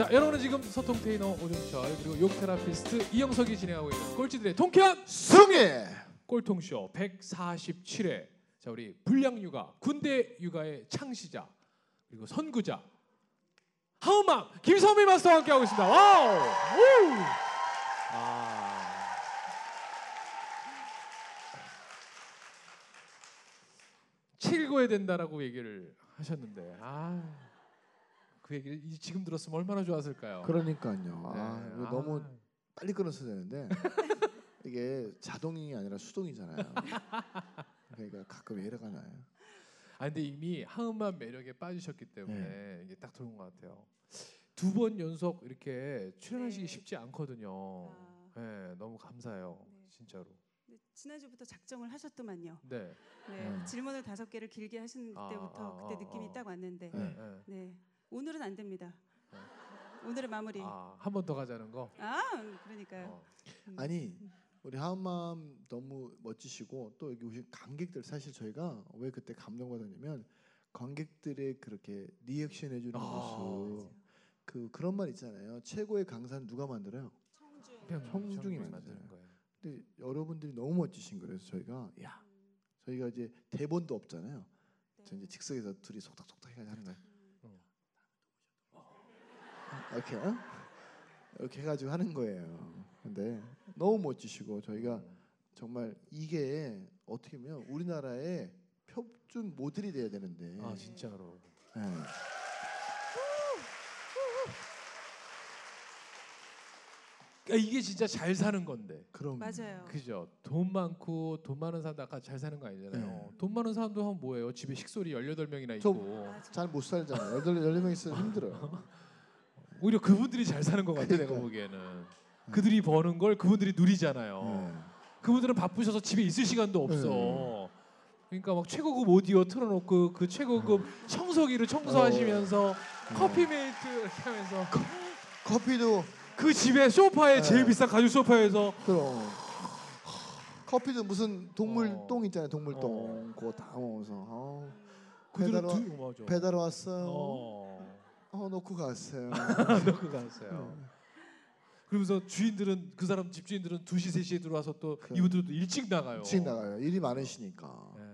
자, 여러분은 지금 소통 테이너 오종철 그리고 욕 therapist 이영석이 진행하고 있는 꼴찌들의 통쾌한 승리. 꼴통쇼 147회. 자, 우리 불량 육아, 군대 육아의 창시자 그리고 선구자 하은맘 김선미 마스터와 함께 하고 있습니다. Wow! 우! 아. 책 읽어야 된다라고 얘기를 하셨는데 아. 그 얘기를 이- 지금 들었으면 얼마나 좋았을까요? 그러니까요. 아, 네. 아. 너무 빨리 끊었어야 되는데 이게 자동이 아니라 수동이잖아요. 그러니까 가끔 예라가 나요. 아 근데 이미 하은만 매력에 빠지셨기 때문에 네. 이게 딱 들어온 것 같아요. 두 번 연속 이렇게 출연하시기 네. 쉽지 않거든요. 아, 네, 너무 감사해요, 네. 진짜로. 네, 지난주부터 작정을 하셨더만요. 네, 네, 음. 질문을 다섯 개를 길게 하신 아, 때부터 아, 그때 아, 느낌이 아. 딱 왔는데, 네, 네. 네. 네, 오늘은 안 됩니다. 네. 오늘의 마무리. 아, 아, 한 번 더 가자는 거. 그러니까요. 어. 음. 아니 우리 하은맘 너무 멋지시고 또 여기 오신 관객들 사실 저희가 왜 그때 감동받았냐면 관객들의 그렇게 리액션 해주는 아. 모습 그 그런 말 있잖아요. 최고의 강사는 누가 만들어요? 청중. 평- 청중이 만드는 만드는 거예요. 근데 여러분들이 너무 멋지신 거예요. 그래서 저희가 야 저희가 이제 대본도 없잖아요. 저 이제 즉석에서 둘이 속닥속닥 해가지고 하는 거예요. 음. 이렇게 어? 이렇게 해가지고 하는 거예요. 근데 너무 멋지시고 저희가 음. 정말 이게 어떻게 보면 우리나라의 표준 모델이 돼야 되는데 아 진짜로. 예. 그러니까 이게 진짜 잘 사는 건데. 그럼 맞아요. 그죠. 돈 많고 돈 많은 사람도 아까 잘 사는 거 아니잖아요. 네. 돈 많은 사람도 하면 뭐예요? 집에 식솔이 18명이나 저- 있고. 잘 못 살잖아요. 열덟 열네 명 있으면 힘들어요. 오히려 그분들이 잘 사는 것 같아 내가 그러니까요. 보기에는. 그들이 버는 걸 그분들이 누리잖아요. 예. 그분들은 바쁘셔서 집에 있을 시간도 없어. 네. 그러니까 막 최고급 오디오 틀어놓고 그 최고급 청소기로 청소하시면서 어. 커피 메이트 이렇게 하면서 커피도 그 집에 소파에 네. 제일 비싼 가죽 소파에서 그럼 커피도 무슨 동물 어. 똥 있잖아요. 동물 어. 똥 그거 다 먹어서 어, 배달 와-. 배달 왔어요. 어. 어 놓고 갔어요. 넣고 갔어요. 그러면서 주인들은 그 사람 집 주인들은 2시 3시에 들어와서 또 그- 이분들도 일찍 나가요. 집 나가요. 일이 많으시니까. 예.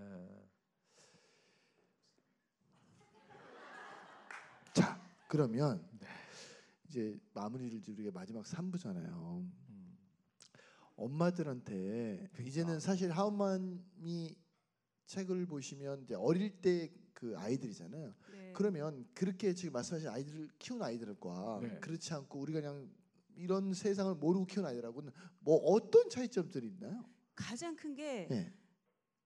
자 그러면 네. 이제 마무리를 우리가 마지막 3부잖아요. 음. 엄마들한테 그러니까. 이제는 사실 하은만이 책을 보시면 이제 어릴 때 그 아이들이잖아요. 네. 그러면 그렇게 지금 말씀하신 아이들을 키운 아이들과 네. 그렇지 않고 우리가 그냥 이런 세상을 모르고 키운 아이들하고는 뭐 어떤 차이점들이 있나요? 가장 큰게 네.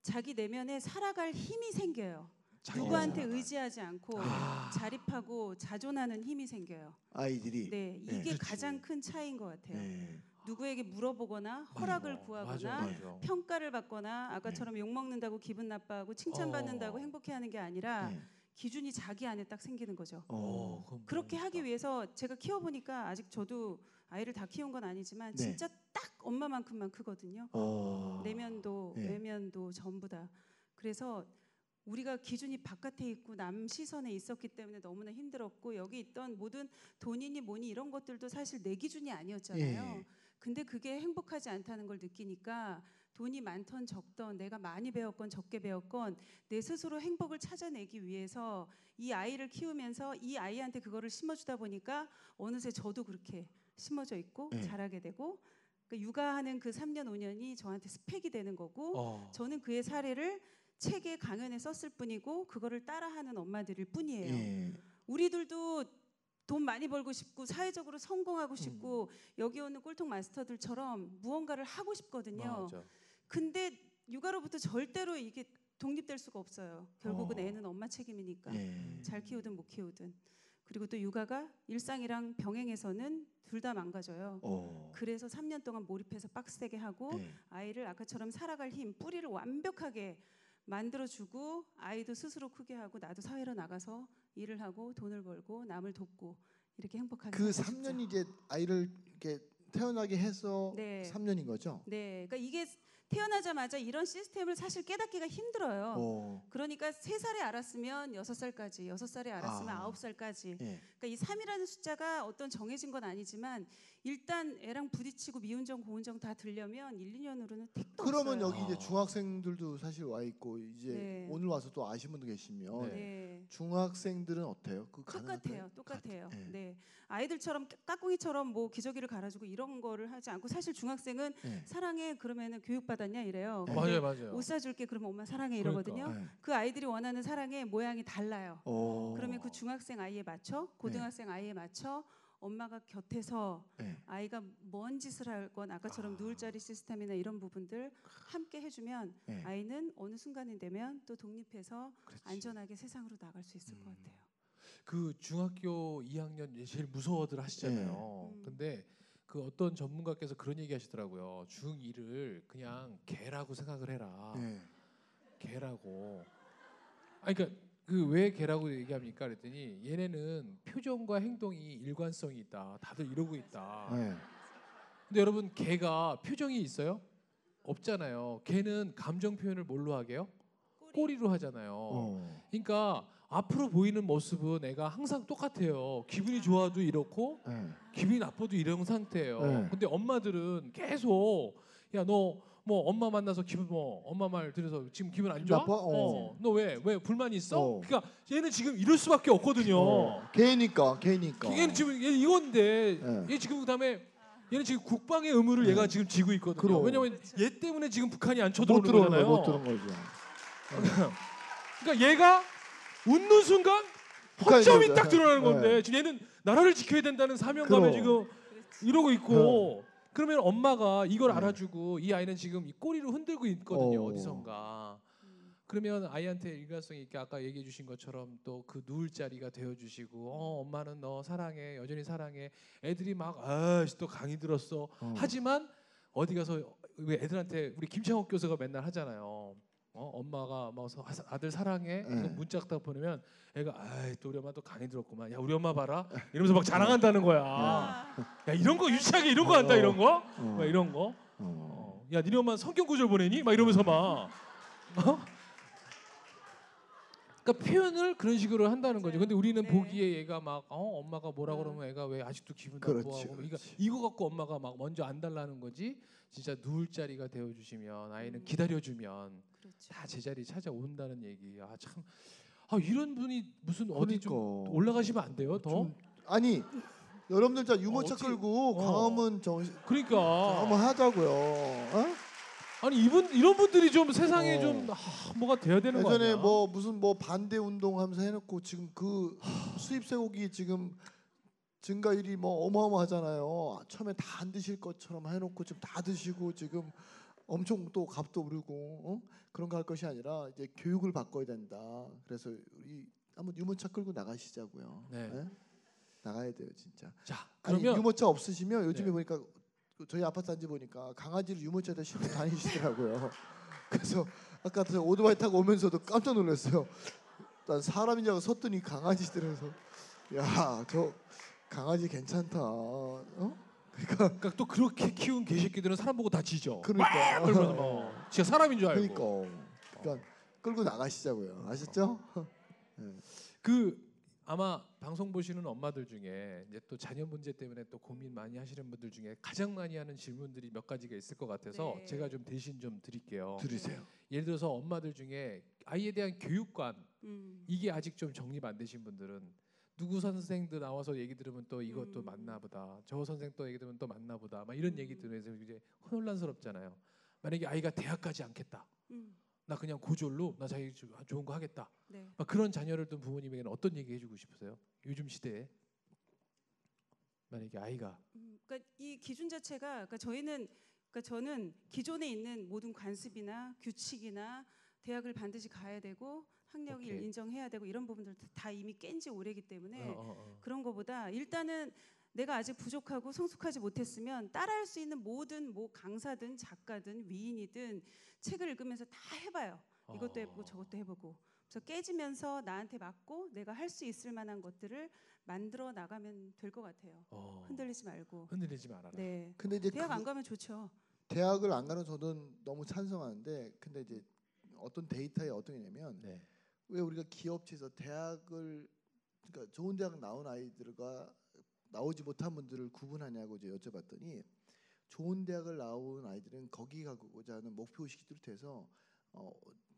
자기 내면에 살아갈 힘이 생겨요. 누구한테 살아갈. 의지하지 않고 아. 자립하고 자존하는 힘이 생겨요. 아이들이 네, 이게 네, 그렇지. 가장 큰 차이인 것 같아요. 네. 누구에게 물어보거나 허락을 어, 구하거나 맞아, 맞아. 평가를 받거나 아까처럼 욕 먹는다고 기분 나빠하고 칭찬받는다고 어. 행복해하는 게 아니라 네. 기준이 자기 안에 딱 생기는 거죠. 어, 그렇게 모르겠다. 하기 위해서 제가 키워보니까 아직 저도 아이를 다 키운 건 아니지만 네. 진짜 딱 엄마만큼만 크거든요. 어. 내면도 네. 외면도 전부 다. 그래서 우리가 기준이 바깥에 있고 남 시선에 있었기 때문에 너무나 힘들었고 여기 있던 모든 돈이니 뭐니 이런 것들도 사실 내 기준이 아니었잖아요. 예. 근데 그게 행복하지 않다는 걸 느끼니까 돈이 많던 적던 내가 많이 배웠건 적게 배웠건 내 스스로 행복을 찾아내기 위해서 이 아이를 키우면서 이 아이한테 그거를 심어주다 보니까 어느새 저도 그렇게 심어져 있고 네. 자라게 되고 그 육아하는 그 3년 5년이 저한테 스펙이 되는 거고 어. 저는 그의 사례를 책에 강연에 썼을 뿐이고 그거를 따라하는 엄마들일 뿐이에요. 예. 많이 벌고 싶고 사회적으로 성공하고 싶고 음. 여기 오는 꼴통 마스터들처럼 무언가를 하고 싶거든요. 맞아. 근데 육아로부터 절대로 이게 독립될 수가 없어요. 결국은 어. 애는 엄마 책임이니까 예. 잘 키우든 못 키우든 그리고 또 육아가 일상이랑 병행해서는 둘 다 망가져요. 어. 그래서 3년 동안 몰입해서 빡세게 하고 예. 아이를 아까처럼 살아갈 힘 뿌리를 완벽하게 만들어주고 아이도 스스로 크게 하고 나도 사회로 나가서 일을 하고 돈을 벌고 남을 돕고 이렇게 행복하게 그 살고 싶죠. 3년이 이제 아이를 이렇게 태어나게 해서 네. 3년인 거죠? 네, 그러니까 이게 태어나자마자 이런 시스템을 사실 깨닫기가 힘들어요. 어. 그러니까 세 살에 알았으면 여섯 살까지, 여섯 살에 알았으면 아. 아홉 살까지. 예. 그러니까 이 3이라는 숫자가 어떤 정해진 건 아니지만 일단 애랑 부딪히고 미운정 고운정 다 들려면 1, 2년으로는 택도 그러면 없어요. 여기 이제 아. 중학생들도 사실 와 있고 이제 네. 오늘 와서 또 아신 분도 계시면 네. 네. 중학생들은 어때요? 그 똑같아요. 똑같아요. 같- 예. 네. 아이들처럼 까꿍이처럼 뭐 기저귀를 갈아주고 이런 거를 하지 않고 사실 중학생은 예. 사랑해 그러면은 교육 받 았냐 이래요. 네. 근데 맞아요, 맞아요. 옷 사줄게 그러면 엄마 사랑해 그러니까. 이러거든요. 예. 그 아이들이 원하는 사랑의 모양이 달라요. 어. 그러면 그 중학생 아이에 맞춰 고등학생 아이에 맞춰 엄마가 곁에서 예. 아이가 뭔 짓을 할 건 아까처럼 아. 누울 자리 시스템이나 이런 부분들 함께 해주면 예. 아이는 어느 순간이 되면 또 독립해서 그렇지. 안전하게 세상으로 나갈 수 있을 것 음. 같아요. 그 중학교 2학년 제일 무서워들 하시잖아요. 네. 음. 근데 그 어떤 전문가께서 그런 얘기 하시더라고요. 중2를 그냥 개라고 생각을 해라. 예. 개라고. 아니 그러니까 그 왜 개라고 얘기합니까? 그랬더니 얘네는 표정과 행동이 일관성이 있다. 다들 이러고 있다. 예. 근데 여러분 개가 표정이 있어요? 없잖아요. 개는 감정 표현을 뭘로 하게요? 꼬리 로 하잖아요. 어. 그러니까 앞으로 보이는 모습은 애가 항상 똑같아요. 기분이 좋아도 이렇고 예. 기분이 나빠도 이런 상태예요. 네. 근데 엄마들은 계속 야 너 뭐 엄마 만나서 기분 뭐 엄마 말 들어서 지금 기분 안 좋아? 나빠? 어. 너왜 왜 불만 있어? 어. 그러니까 얘는 지금 이럴 수밖에 없거든요. 어. 개니까 개니까. 얘는 지금 얘 이건데 네. 얘 지금 그다음에 얘는 지금 국방의 의무를 네. 얘가 지금 지고 있거든요. 그럼. 왜냐면 얘 때문에 지금 북한이 안못 쳐들어오는 들어오는 거잖아요. 거못 들어오는 거죠. 그러니까 얘가 웃는 순간 허점이. 딱 드러나는 네. 건데 지금 얘는 나라를 지켜야 된다는 사명감에. 지금 이러고 있고 그러면 엄마가 이걸 네. 알아주고 이 아이는 지금 이 꼬리를 흔들고 있거든요 어. 어디선가 음. 그러면 아이한테 일관성 있게 아까 얘기해 주신 것처럼 또 그 누울 자리가 되어 주시고 어 엄마는 너 사랑해 여전히 사랑해 애들이 막아또 강의 들었어 어. 하지만 어디 가서 왜 애들한테 우리 김창옥 교수가 맨날 하잖아요. 어, 엄마가 막 서- 아들 사랑해 네. 문자 딱 보내면 애가 아이 또 우리 엄마 또 강의 들었구만. 야 우리 엄마 봐라 이러면서 막 자랑한다는 거야. 아, 야 이런 거 유치하게 이런 거 한다 이런 거. 어. 막 이런 거. 어. 어. 야 니네 엄마 성경 구절 보내니? 막 이러면서 막. 어? 그러니까 표현을 그런 식으로 한다는 거죠. 근데 우리는 네. 보기에 얘가 막 어, 엄마가 뭐라 어. 그러면 애가 왜 아직도 기분 나빠하고 그러니까. 이거 갖고 엄마가 막 먼저 안 달라는 거지. 진짜 누울 자리가 되어 주시면 아이는 음. 기다려 주면 그렇죠. 다 제자리 찾아온다는 얘기. 아 참. 아 이런 분이 무슨 어디 좀 그러니까. 올라가시면 안 돼요? 더? 좀- 아니 여러분들 자 유모차 어떻게- 끌고 어. 광화문 정신 그러니까 한번 하자고요. 어? 아니 이분 이런 분들이 좀 세상에 어. 좀 아, 뭐가 돼야 되는 거 예전에 아니야? 뭐 무슨 뭐 반대 운동하면서 해놓고 지금 그 수입 쇠고기 지금 증가율이 뭐 어마어마하잖아요. 처음에 다 안 드실 것처럼 해놓고 지금 다 드시고 지금 엄청 또 값도 오르고 어? 그런 거 할 것이 아니라 이제 교육을 바꿔야 된다. 그래서 우리 한번 유모차 끌고 나가시자고요. 네. 예? 나가야 돼요 진짜. 자 아니, 그러면 유모차 없으시면 요즘에 네. 보니까 그 저희 아파트 단지 보니까 강아지를 유모차에다 싣고 다니시더라고요. 그래서 아까 저 오토바이 타고 오면서도 깜짝 놀랐어요. 난 사람인 줄 알고 섰더니 강아지들에서 야 저 강아지 괜찮다. 어? 그러니까 그러니까 또 그렇게 키운 개새끼들은 사람 보고 다 지죠. 그러니까 그러면서 막 진짜 사람인 줄 알고. 그러니까 그러니까 끌고 나가시자고요. 아셨죠? 그 아마 방송 보시는 엄마들 중에 이제 또 자녀 문제 때문에 또 고민 많이 하시는 분들 중에 가장 많이 하는 질문들이 몇 가지가 있을 것 같아서 네. 제가 좀 대신 좀 드릴게요. 들으세요. 예를 들어서 엄마들 중에 아이에 대한 교육관 음. 이게 아직 좀 정립 안 되신 분들은 누구 선생도 나와서 얘기 들으면 또 이것도 음. 맞나 보다. 저 선생 또 얘기 들으면 또 맞나 보다. 막 이런 얘기 음. 들으면서 이제 혼란스럽잖아요. 만약에 아이가 대학까지 않겠다. 음. 나 그냥 고졸로 나 자기 주- 좋은 거 하겠다. 네. 막 그런 자녀를 둔 부모님에게는 어떤 얘기 해주고 싶으세요? 요즘 시대에 만약에 아이가 음, 그러니까 이 기준 자체가 그러니까 저희는 그러니까 저는 기존에 있는 모든 관습이나 규칙이나 대학을 반드시 가야 되고 학력을 오케이. 인정해야 되고 이런 부분들 다 이미 깬 지 오래기 때문에 어, 어, 어. 그런 거보다 일단은 내가 아직 부족하고 성숙하지 못했으면 따라할 수 있는 모든 뭐 강사든 작가든 위인이든 책을 읽으면서 다 해봐요. 이것도 해보고 어. 저것도 해보고. 그래서 깨지면서 나한테 맞고 내가 할 수 있을 만한 것들을 만들어 나가면 될 것 같아요. 어. 흔들리지 말고. 흔들리지 말아라. 네. 근데 이제 대학 그- 안 가면 좋죠. 대학을 안 가는 저는 너무 찬성하는데 근데 이제 어떤 데이터에 어떤 게냐면 네. 왜 우리가 기업체에서 대학을 그러니까 좋은 대학 나온 아이들과 나오지 못한 분들을 구분하냐고 이제 여쭤봤더니 좋은 대학을 나온 아이들은 거기 가고자 하는 목표 의식이 뚜렷해서 어,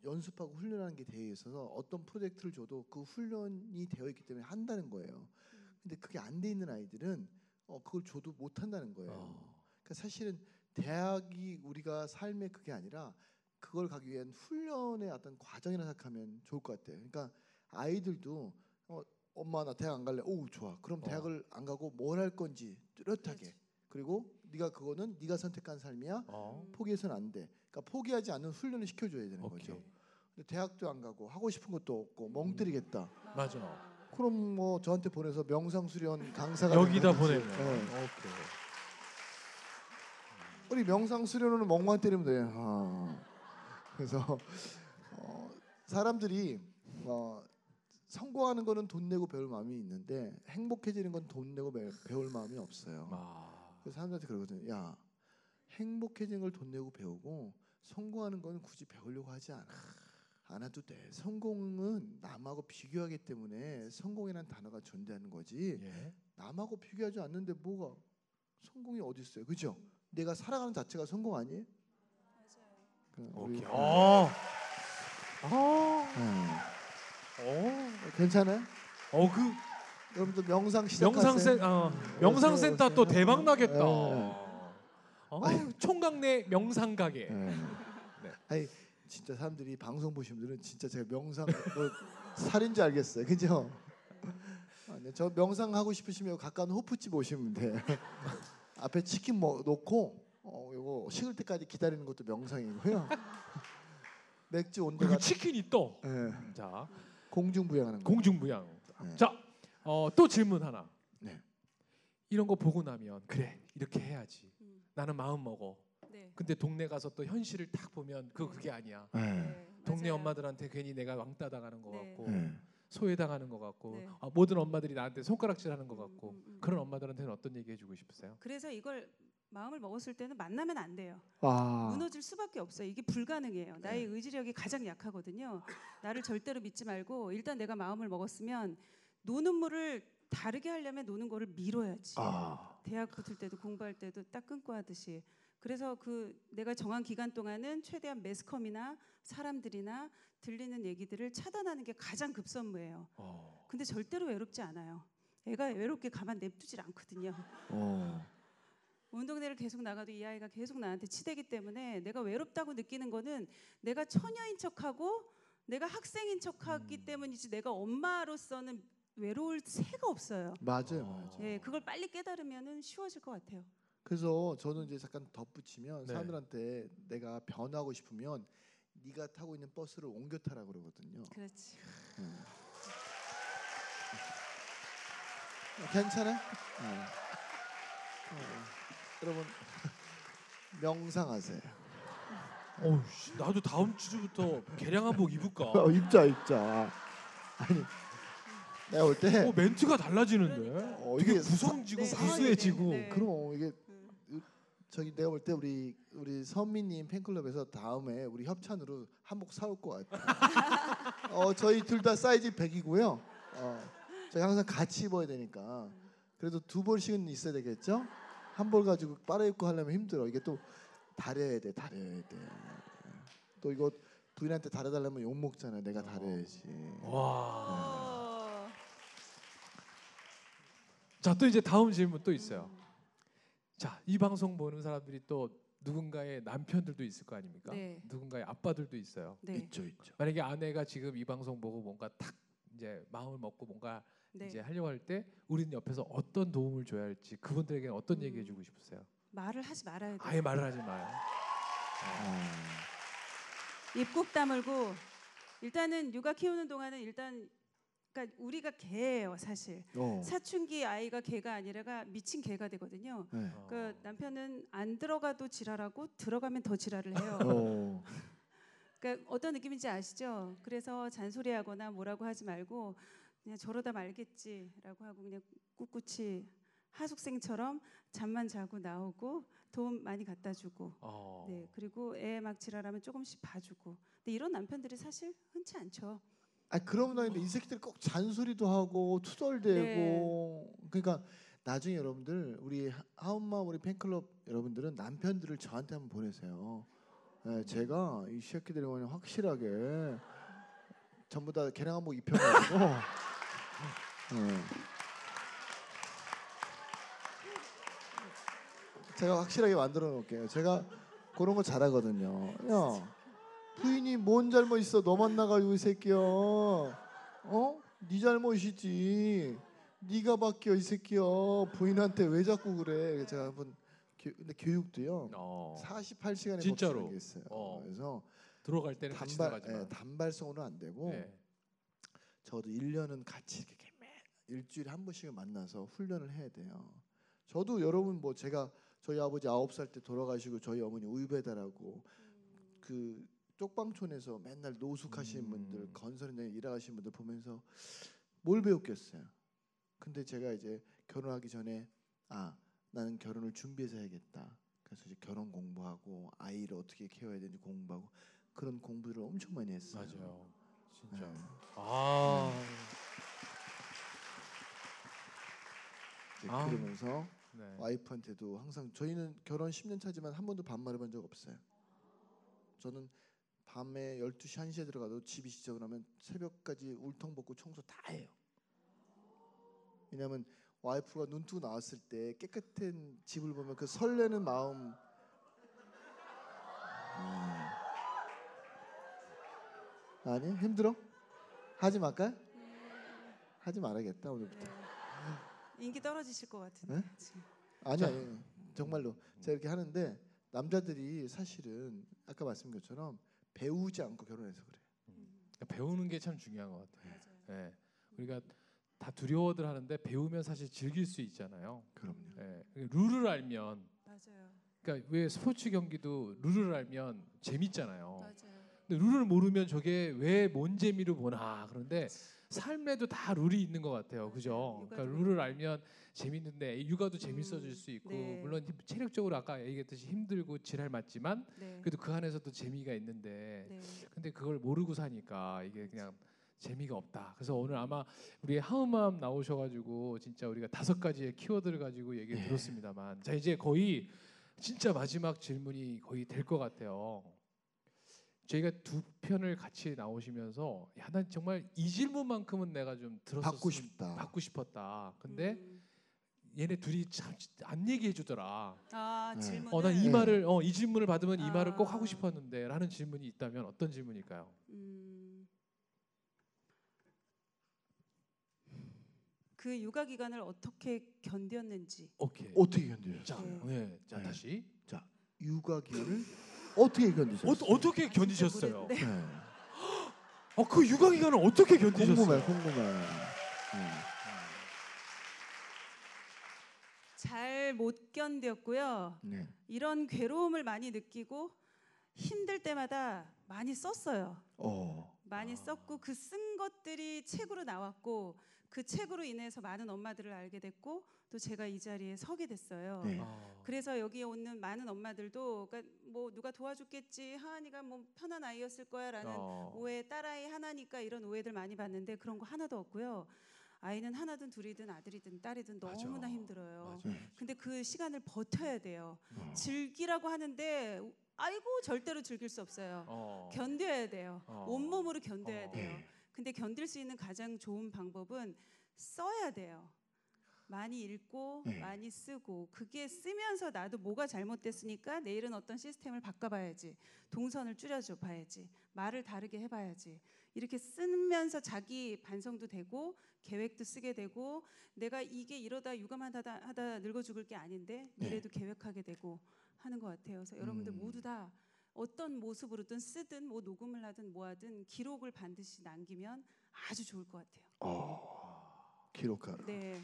연습하고 훈련하는 게 되어 있어서 어떤 프로젝트를 줘도 그 훈련이 되어 있기 때문에 한다는 거예요. 근데 그게 안 돼 있는 아이들은 어, 그걸 줘도 못 한다는 거예요. 어. 그러니까 사실은 대학이 우리가 삶의 그게 아니라 그걸 가기 위한 훈련의 어떤 과정이라 생각하면 좋을 것 같아요. 그러니까 아이들도 어, 엄마 나 대학 안 갈래. 오 좋아. 그럼 어. 대학을 안 가고 뭘 할 건지 뚜렷하게. 그렇죠. 그리고 네가 그거는 네가 선택한 삶이야. 어. 음. 포기해서는 안 돼. 그러니까 포기하지 않는 훈련을 시켜줘야 되는 오케이. 거죠. 근데 대학도 안 가고 하고 싶은 것도 없고 멍 때리겠다. 맞아. 그럼 뭐 저한테 보내서 명상 수련 강사가 여기다 되는 보내면. 네. 오케이. 우리 명상 수련으로는 멍만 때리면 돼. 아. 그래서 어, 사람들이 어, 성공하는 거는 돈 내고 배울 마음이 있는데 행복해지는 건 돈 내고 배, 배울 마음이 없어요. 아. 그래서 사람들한테 그러거든요. 야 행복해지는 걸 돈 내고 배우고 성공하는 건 굳이 배우려고 하지 않아. 안 해도 돼. 성공은 남하고 비교하기 때문에 성공이라는 단어가 존재하는 거지. 예. 남하고 비교하지 않는데 뭐가 성공이 어디 있어요? 그죠? 내가 살아가는 자체가 성공 아니에요? 오케이. 어. 어. 네. 어. 괜찮아요? 어 그 여러분들 명상 시작하세요. 명상센 어, 명상센터 또. 대박 나겠다. 네. 어, 총각 내 명상 가게. 네. 네. 아니 진짜 사람들이 방송 보신 분들은 진짜 제가 명상 뭐 살인 줄 알겠어요. 그죠? 아, 네, 저 명상 하고 싶으시면 가까운 호프집 오시면 돼. 앞에 치킨 먹 놓고 어 요거 식을 때까지 기다리는 것도 명상이고요. 맥주 온도가 그리고 치킨이 또. 예, 자 공중부양하는 거. 공중부양. 네. 자, 어, 또 질문 하나. 네. 이런 거 보고 나면 그래 이렇게 해야지. 음. 나는 마음 먹어. 네. 근데 동네 가서 또 현실을 딱 보면 그 그게 아니야. 네. 네, 동네 맞아요. 엄마들한테 괜히 내가 왕따 당하는 것 네. 같고 네. 소외당하는 것 같고 네. 아, 모든 엄마들이 나한테 손가락질하는 것 음, 같고 음, 음. 그런 엄마들한테는 어떤 얘기 해주고 싶으세요? 그래서 이걸 마음을 먹었을 때는 만나면 안 돼요. 아. 무너질 수밖에 없어요. 이게 불가능해요. 나의 의지력이 가장 약하거든요. 나를 절대로 믿지 말고 일단 내가 마음을 먹었으면 노는 물을 다르게 하려면 노는 거를 미뤄야지. 아. 대학 붙을 때도 공부할 때도 딱 끊고 하듯이. 그래서 그 내가 정한 기간 동안은 최대한 매스컴이나 사람들이나 들리는 얘기들을 차단하는 게 가장 급선무예요. 어. 근데 절대로 외롭지 않아요. 애가 외롭게 가만 냅두질 않거든요. 어. 운동대를 계속 나가도 이 아이가 계속 나한테 치대기 때문에 내가 외롭다고 느끼는 거는 내가 처녀인 척하고 내가 학생인 척하기 음. 때문이지 내가 엄마로서는 외로울 새가 없어요. 맞아요, 어. 맞아요. 예, 그걸 빨리 깨달으면은 쉬워질 것 같아요. 그래서 저는 이제 잠깐 덧붙이면 네. 사람들한테 내가 변하고 싶으면 네가 타고 있는 버스를 옮겨 타라 그러거든요. 그렇지. 괜찮아요? 네. 어, 여러분 명상하세요. 어우, 씨, 나도 다음 주부터 개량 한복 입을까? 어, 입자 입자. 아니 내가 볼때 어, 멘트가 달라지는데. 어, 되게 이게 구성지고 네, 구수해지고. 네, 네. 그럼 이게 음. 저기 내가 볼 때 우리 우리 선미님 팬클럽에서 다음에 우리 협찬으로 한복 사올 것 같아요. 어 저희 둘 다 사이즈 100이고요. 어 저희 항상 같이 입어야 되니까 그래도 두 벌씩은 있어야 되겠죠? 한 벌 가지고 빨아 입고 하려면 힘들어. 이게 또 다려야 돼, 다려야 돼. 또 이거 부인한테 다려달라면 욕 먹잖아요. 내가 다려야지. 와. 어, 자, 또 이제 다음 질문 또 있어요. 자, 이 방송 보는 사람들이 또 누군가의 남편들도 있을 거 아닙니까? 네. 누군가의 아빠들도 있어요. 네. 있죠, 있죠. 만약에 아내가 지금 이 방송 보고 뭔가 탁 이제 마음을 먹고 뭔가 네. 이제 하려고 할 때 우리는 옆에서 어떤 도움을 줘야 할지 그분들에게 어떤 음. 얘기 해 주고 싶으세요? 말을 하지 말아야 돼. 아예 말을 하지 마요. 입꾹 다물고 일단은 육아 키우는 동안은 일단 그러니까 우리가 개예요 사실. 어. 사춘기 아이가 개가 아니라가 미친 개가 되거든요. 네. 어. 그 남편은 안 들어가도 지랄하고 들어가면 더 지랄을 해요. 어. 그러니까 어떤 느낌인지 아시죠? 그래서 잔소리하거나 뭐라고 하지 말고 그냥 저러다 말겠지라고 하고 그냥 꿋꿋이 하숙생처럼 잠만 자고 나오고 돈 많이 갖다 주고 어. 네 그리고 애 막 지랄하면 조금씩 봐주고 근데 이런 남편들이 사실 흔치 않죠. 아 그러면 나는데 이 새끼들 꼭 잔소리도 하고 투덜대고 그러니까 나중에 여러분들 우리 하- 하운맘 우리 팬클럽 여러분들은 남편들을 저한테 한번 보내세요. 예, 제가 이 새끼들이 그냥 확실하게 전부 다 개량 한복 입혀가지고 예. 제가 확실하게 만들어 놓을게요. 제가 그런 거 잘하거든요. 야 부인이 뭔 잘못 있어? 너 만 나가지고 이 새끼야. 어? 네 잘못이지. 네가 바뀌어 이 새끼야. 부인한테 왜 자꾸 그래? 제가 한번 교, 근데 교육도요. 어. 48시간에 진짜로? 게 있어요. 어. 그래서 들어갈 때는 같이 단발 나가지만. 예, 단발성으로 안 되고 네. 저도 1년은 같이 이렇게 매 일주일에 한 번씩은 만나서 훈련을 해야 돼요. 저도 여러분 뭐 제가 저희 아버지 아홉 살 때 돌아가시고 저희 어머니 우유 배달하고 그 쪽방촌에서 맨날 노숙하시는 음. 분들 건설 현장에 일하시는 분들 보면서 뭘 배웠겠어요. 근데 제가 이제 결혼하기 전에 아 나는 결혼을 준비해서 해야겠다. 그래서 이제 결혼 공부하고 아이를 어떻게 키워야 되는지 공부하고 그런 공부를 엄청 많이 했어요. 맞아요. 진짜. 네. 아. 이제 아. 그러면서 네. 와이프한테도 항상 저희는 결혼 10년 차지만 한 번도 반말을 한적 없어요. 저는 밤에 12시 1시에 들어가도 집이 지저분하면 새벽까지 울통 벗고 청소 다 해요. 왜냐하면 와이프가 눈 뜨고 나왔을 때 깨끗한 집을 보면 그 설레는 마음 음. 아니 힘들어? 하지 말까? 하지 말아야겠다 오늘부터. 인기 떨어지실 것 같은데. 네? 아니 자. 아니 정말로 제가 이렇게 하는데 남자들이 사실은 아까 말씀드린 것처럼 배우지 않고 결혼해서 그래. 배우는 게 참 중요한 것 같아요. 맞아요. 예. 우리가 다 두려워들 하는데 배우면 사실 즐길 수 있잖아요. 그럼요. 예. 룰을 알면 맞아요. 그러니까 왜 스포츠 경기도 룰을 알면 재밌잖아요. 맞아요. 근데 룰을 모르면 저게 왜 뭔 재미로 보나 그런데 삶에도 다 룰이 있는 것 같아요, 그죠? 그러니까 룰을 알면 재밌는데 육아도 재밌어질 수 있고 네. 물론 힘- 체력적으로 아까 얘기했듯이 힘들고 지랄 맞지만 네. 그래도 그 안에서도 재미가 있는데 네. 근데 그걸 모르고 사니까 이게 그냥 재미가 없다. 그래서 오늘 아마 우리 하음맘 나오셔가지고 진짜 우리가 다섯 가지의 키워드를 가지고 얘기 예. 들었습니다만 자 이제 거의 진짜 마지막 질문이 거의 될 것 같아요. 저희가 두 편을 같이 나오시면서 야 난 정말 이 질문만큼은 내가 좀 들었었 받고 싶다. 받고 싶었다. 근데 음. 얘네 둘이 참 안 얘기해 주더라. 아 네. 질문. 어 난이 네. 말을 어 이 질문을 받으면 이 말을 꼭 아. 하고 싶었는데라는 질문이 있다면 어떤 질문일까요? 음. 그 육아 기간을 어떻게 견뎠는지. 오케이. 어떻게 견디셨어요? 자, 네. 네. 자 네. 다시 육아 기간을 어떻게 견디셨어요? 어, 어떻게 견디셨어요? 네. 네. 어, 그 육아 기간을 어떻게 견디셨어요? 궁금해, 궁금해. 네. 잘못 견뎠고요. 네. 이런 괴로움을 많이 느끼고 힘들 때마다 많이 썼어요. 어. 많이 썼고 그 쓴 것들이 책으로 나왔고 그 책으로 인해서 많은 엄마들을 알게 됐고 또 제가 이 자리에 서게 됐어요. 네. 아, 그래서 여기에 오는 많은 엄마들도 그러니까 뭐 누가 도와줬겠지 하은이가 뭐 편한 아이였을 거야라는 어. 오해 딸아이 하나니까 이런 오해들 많이 받는데 그런 거 하나도 없고요. 아이는 하나든 둘이든 아들이든 딸이든 맞아. 너무나 힘들어요. 맞아. 근데 그 시간을 버텨야 돼요. 어. 즐기라고 하는데 아이고 절대로 즐길 수 없어요. 어. 견뎌야 돼요. 어. 온몸으로 견뎌야 어. 돼요. 네. 근데 견딜 수 있는 가장 좋은 방법은 써야 돼요. 많이 읽고 네. 많이 쓰고 그게 쓰면서 나도 뭐가 잘못됐으니까 내일은 어떤 시스템을 바꿔봐야지 동선을 줄여줘 봐야지 말을 다르게 해봐야지 이렇게 쓰면서 자기 반성도 되고 계획도 쓰게 되고 내가 이게 이러다 육아만 하다, 하다 늙어 죽을 게 아닌데 네. 미래도 계획하게 되고 하는 것 같아요. 그래서 여러분들 음. 모두 다 어떤 모습으로든 쓰든 뭐 녹음을 하든 뭐 하든 기록을 반드시 남기면 아주 좋을 것 같아요. 어. 기록하라. 네.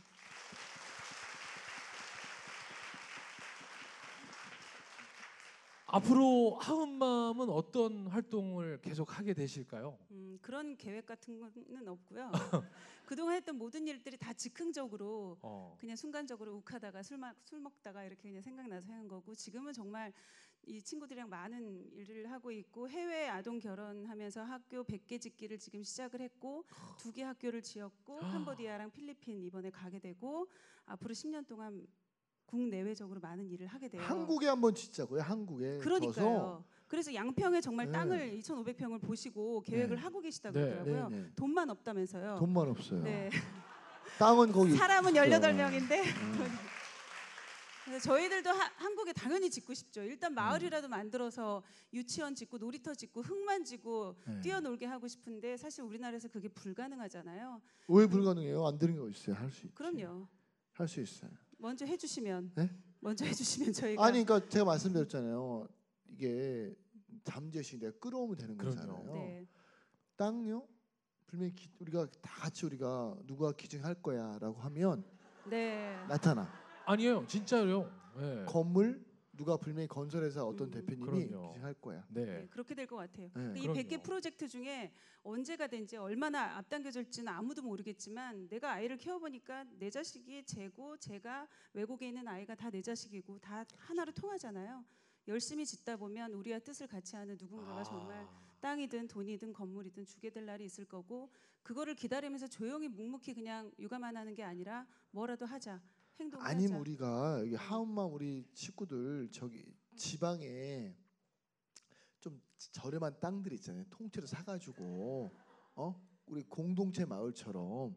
앞으로 하은맘은 어떤 활동을 계속 하게 되실까요? 음, 그런 계획 같은 거는 없고요. 그동안 했던 모든 일들이 다 즉흥적으로 어. 그냥 순간적으로 욱하다가 술, 마, 술 먹다가 이렇게 그냥 생각나서 하는 거고 지금은 정말 이 친구들이랑 많은 일을 하고 있고 해외 아동 결혼하면서 학교 100개 짓기를 지금 시작을 했고 두 개 학교를 지었고 캄보디아랑 필리핀 이번에 가게 되고 앞으로 10년 동안 국내외적으로 많은 일을 하게 돼요. 한국에 한번 짓자고요. 한국에 그러니까요. 그래서 양평에 정말 네. 땅을 2,500평을 보시고 계획을 네. 하고 계시다고 네. 그러더라고요. 네, 네. 돈만 없다면서요. 돈만 없어요. 네. 땅은 거기 사람은 있죠. 18명인데 음. 그래서 저희들도 하- 한국에 당연히 짓고 싶죠. 일단 음. 마을이라도 만들어서 유치원 짓고 놀이터 짓고 흙만 지고 네. 뛰어놀게 하고 싶은데 사실 우리나라에서 그게 불가능하잖아요. 왜 불가능해요? 안 되는 거 있어요. 할 수 있지. 그럼요. 할 수 있어요. 먼저 해주시면 네? 먼저 해주시면 저희가 아니 그러니까 제가 말씀드렸잖아요. 이게 잠재식 내가 끌어오면 되는. 거잖아요. 네. 땅요? 분명히 기- 우리가 다 같이 우리가 누가 기증할 거야라고 하면 네. 나타나. 아니에요, 진짜요. 네. 건물 누가 분명히 건설회사 어떤 음. 대표님이 그럼요. 기증할 거야. 네, 네. 그렇게 될 것 같아요. 네. 근데 이 그럼요. 100개 프로젝트 중에 언제가 된지 얼마나 앞당겨질지는 아무도 모르겠지만 내가 아이를 키워보니까 내 자식이 제고 제가 외국에 있는 아이가 다 내 자식이고 다 하나로 통하잖아요. 열심히 짓다 보면 우리와 뜻을 같이 하는 누군가가 정말 땅이든 돈이든 건물이든 주게 될 날이 있을 거고 그거를 기다리면서 조용히 묵묵히 그냥 육아만 하는 게 아니라 뭐라도 하자 행동을 아니면 하자. 우리가 여기 하은맘 우리 식구들 저기 지방에 좀 저렴한 땅들 있잖아요. 통째로 사가지고 어 우리 공동체 마을처럼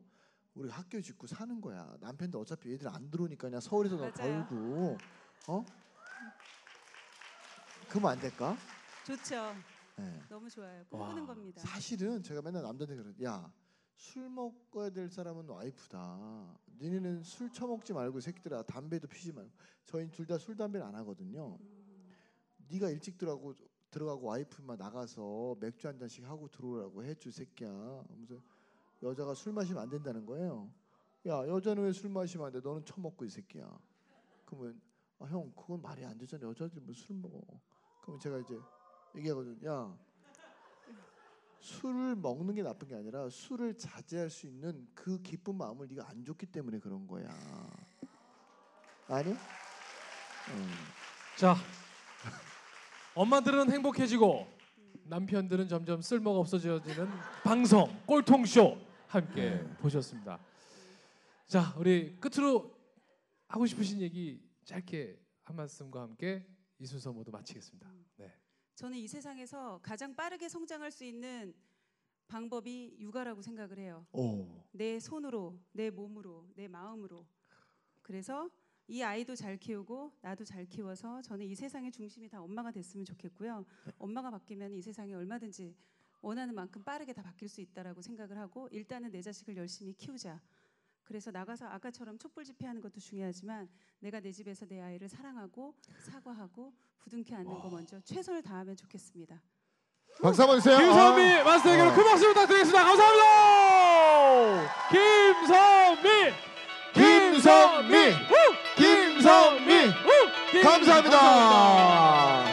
우리 학교 짓고 사는 거야. 남편도 어차피 얘들 안 들어오니까 그냥 서울에서 맞아요. 벌고 어 그러면 안 될까? 좋죠. 네. 너무 좋아요. 꿈꾸는 와, 겁니다. 사실은 제가 맨날 남자한테 그래. 야, 술 먹어야 될 사람은 와이프다. 니네는 술 처먹지 말고 이 새끼들아 담배도 피지 말고. 저희는 둘다 술 담배를 안 하거든요. 네가 일찍 들어가고 들어가고 와이프만 나가서 맥주 한 잔씩 하고 들어오라고 해주 새끼야. 하면서 여자가 술 마시면 안 된다는 거예요. 야, 여자는 왜 술 마시면 안 돼? 너는 처먹고 이 새끼야. 그러면 아, 형 그건 말이 안 되잖아. 여자들 뭐술 먹어. 그러면 제가 이제 얘기하거든. 야, 술을 먹는 게 나쁜 게 아니라 술을 자제할 수 있는 그 기쁜 마음을 네가 안 줬기 때문에 그런 거야. 아니? 음. 자, 엄마들은 행복해지고 남편들은 점점 쓸모가 없어지는 방송 꼴통쇼 함께 네. 보셨습니다. 자, 우리 끝으로 하고 싶으신 얘기 짧게 한 말씀과 함께 이 순서 모두 마치겠습니다. 네. 저는 이 세상에서 가장 빠르게 성장할 수 있는 방법이 육아라고 생각을 해요. 오. 내 손으로, 내 몸으로, 내 마음으로. 그래서 이 아이도 잘 키우고 나도 잘 키워서 저는 이 세상의 중심이 다 엄마가 됐으면 좋겠고요. 엄마가 바뀌면 이 세상이 얼마든지 원하는 만큼 빠르게 다 바뀔 수 있다라고 생각을 하고 일단은 내 자식을 열심히 키우자. 그래서 나가서 아까처럼 촛불 집회하는 것도 중요하지만 내가 내 집에서 내 아이를 사랑하고 사과하고 부둥켜 안는 거 먼저 최선을 다하면 좋겠습니다. 박수 한번 주세요. 김선미 아. 마스터에게로 어. 큰 박수 부탁드리겠습니다. 감사합니다. 김선미, 김선미! 우! 김선미! 우! 김- 감사합니다.